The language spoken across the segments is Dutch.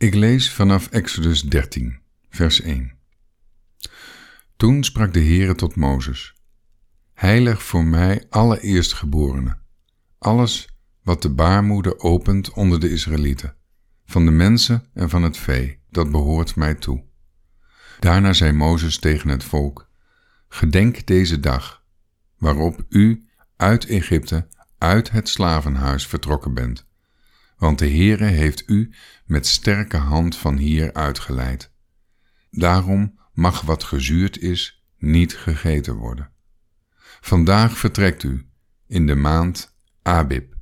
Ik lees vanaf Exodus 13, vers 1. Toen sprak de Heere tot Mozes: Heilig voor mij alle eerstgeborenen, alles wat de baarmoeder opent onder de Israëlieten, van de mensen en van het vee, dat behoort mij toe. Daarna zei Mozes tegen het volk: Gedenk deze dag, waarop u uit Egypte, uit het slavenhuis vertrokken bent want de Heere heeft u met sterke hand van hier uitgeleid. Daarom mag wat gezuurd is niet gegeten worden. Vandaag vertrekt u in de maand Abib.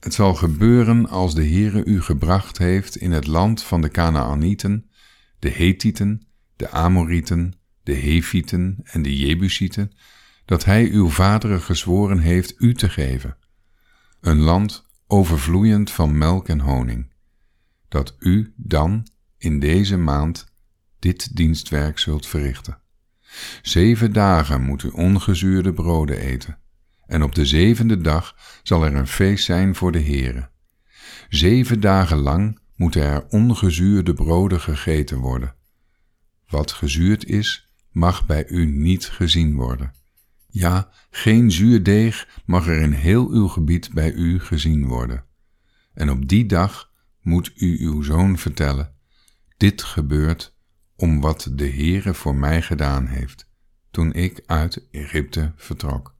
Het zal gebeuren als de Heere u gebracht heeft in het land van de Canaanieten, de Hethieten, de Amorieten, de Hefieten en de Jebusieten, dat hij uw vaderen gezworen heeft u te geven. Een land overvloeiend van melk en honing, dat u dan in deze maand dit dienstwerk zult verrichten. Zeven dagen moet u ongezuurde broden eten, en op de zevende dag zal er een feest zijn voor de Heere. Zeven dagen lang moeten er ongezuurde broden gegeten worden. Wat gezuurd is, mag bij u niet gezien worden. Ja, geen zuurdeeg mag er in heel uw gebied bij u gezien worden. En op die dag moet u uw zoon vertellen, dit gebeurt om wat de Heere voor mij gedaan heeft, toen ik uit Egypte vertrok.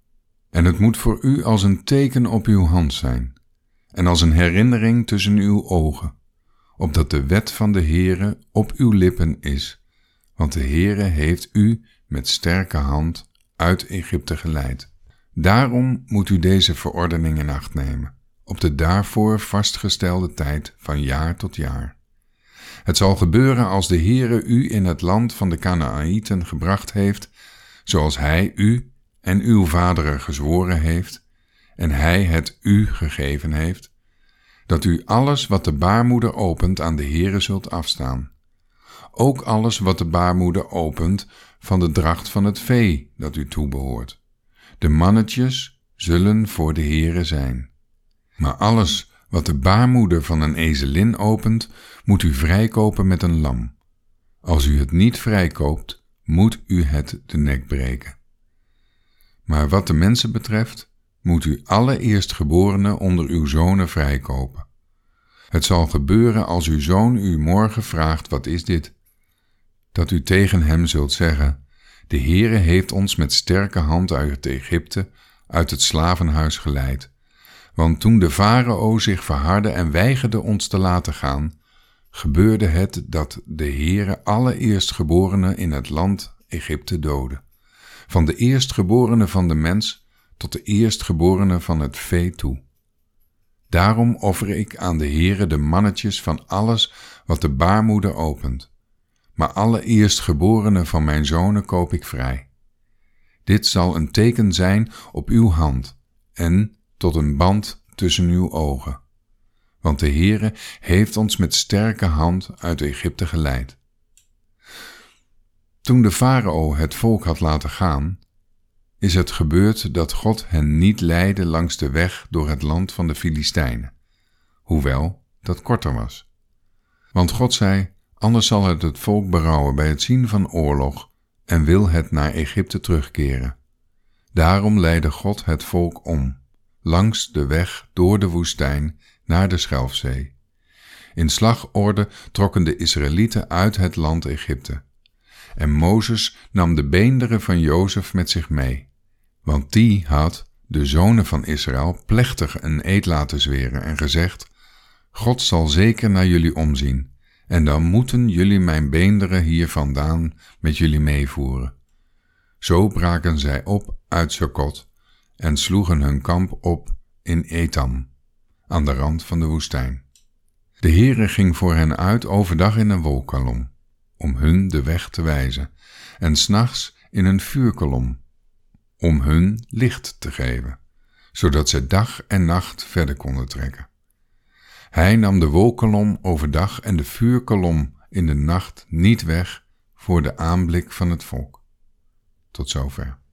En het moet voor u als een teken op uw hand zijn, en als een herinnering tussen uw ogen, opdat de wet van de Heere op uw lippen is, want de Heere heeft u met sterke hand uit Egypte geleid. Daarom moet u deze verordening in acht nemen, op de daarvoor vastgestelde tijd van jaar tot jaar. Het zal gebeuren als de Heere u in het land van de Canaanieten gebracht heeft, zoals hij u en uw vaderen gezworen heeft, en hij het u gegeven heeft, dat u alles wat de baarmoeder opent aan de Heere zult afstaan. Ook alles wat de baarmoeder opent van de dracht van het vee dat u toebehoort. De mannetjes zullen voor de Heere zijn. Maar alles wat de baarmoeder van een ezelin opent, moet u vrijkopen met een lam. Als u het niet vrijkoopt, moet u het de nek breken. Maar wat de mensen betreft, moet u alle eerstgeborenen onder uw zonen vrijkopen. Het zal gebeuren als uw zoon u morgen vraagt: wat is dit? Dat u tegen hem zult zeggen, de Heere heeft ons met sterke hand uit Egypte, uit het slavenhuis geleid. Want toen de farao zich verhardde en weigerde ons te laten gaan, gebeurde het dat de Heere alle eerstgeborenen in het land Egypte doodde. Van de eerstgeborene van de mens tot de eerstgeborene van het vee toe. Daarom offer ik aan de Heere de mannetjes van alles wat de baarmoeder opent maar alle eerstgeborenen van mijn zonen koop ik vrij. Dit zal een teken zijn op uw hand en tot een band tussen uw ogen. Want de Heere heeft ons met sterke hand uit Egypte geleid. Toen de farao het volk had laten gaan, is het gebeurd dat God hen niet leidde langs de weg door het land van de Filistijnen, hoewel dat korter was. Want God zei, anders zal het het volk berouwen bij het zien van oorlog en wil het naar Egypte terugkeren. Daarom leidde God het volk om, langs de weg door de woestijn naar de Schelfzee. In slagorde trokken de Israëlieten uit het land Egypte. En Mozes nam de beenderen van Jozef met zich mee, want die had, de zonen van Israël, plechtig een eed laten zweren en gezegd, God zal zeker naar jullie omzien en dan moeten jullie mijn beenderen hier vandaan met jullie meevoeren. Zo braken zij op uit Sukkot en sloegen hun kamp op in Etam, aan de rand van de woestijn. De Heere ging voor hen uit overdag in een wolkolom, om hun de weg te wijzen, en s'nachts in een vuurkolom, om hun licht te geven, zodat ze dag en nacht verder konden trekken. Hij nam de wolkolom overdag en de vuurkolom in de nacht niet weg voor de aanblik van het volk. Tot zover.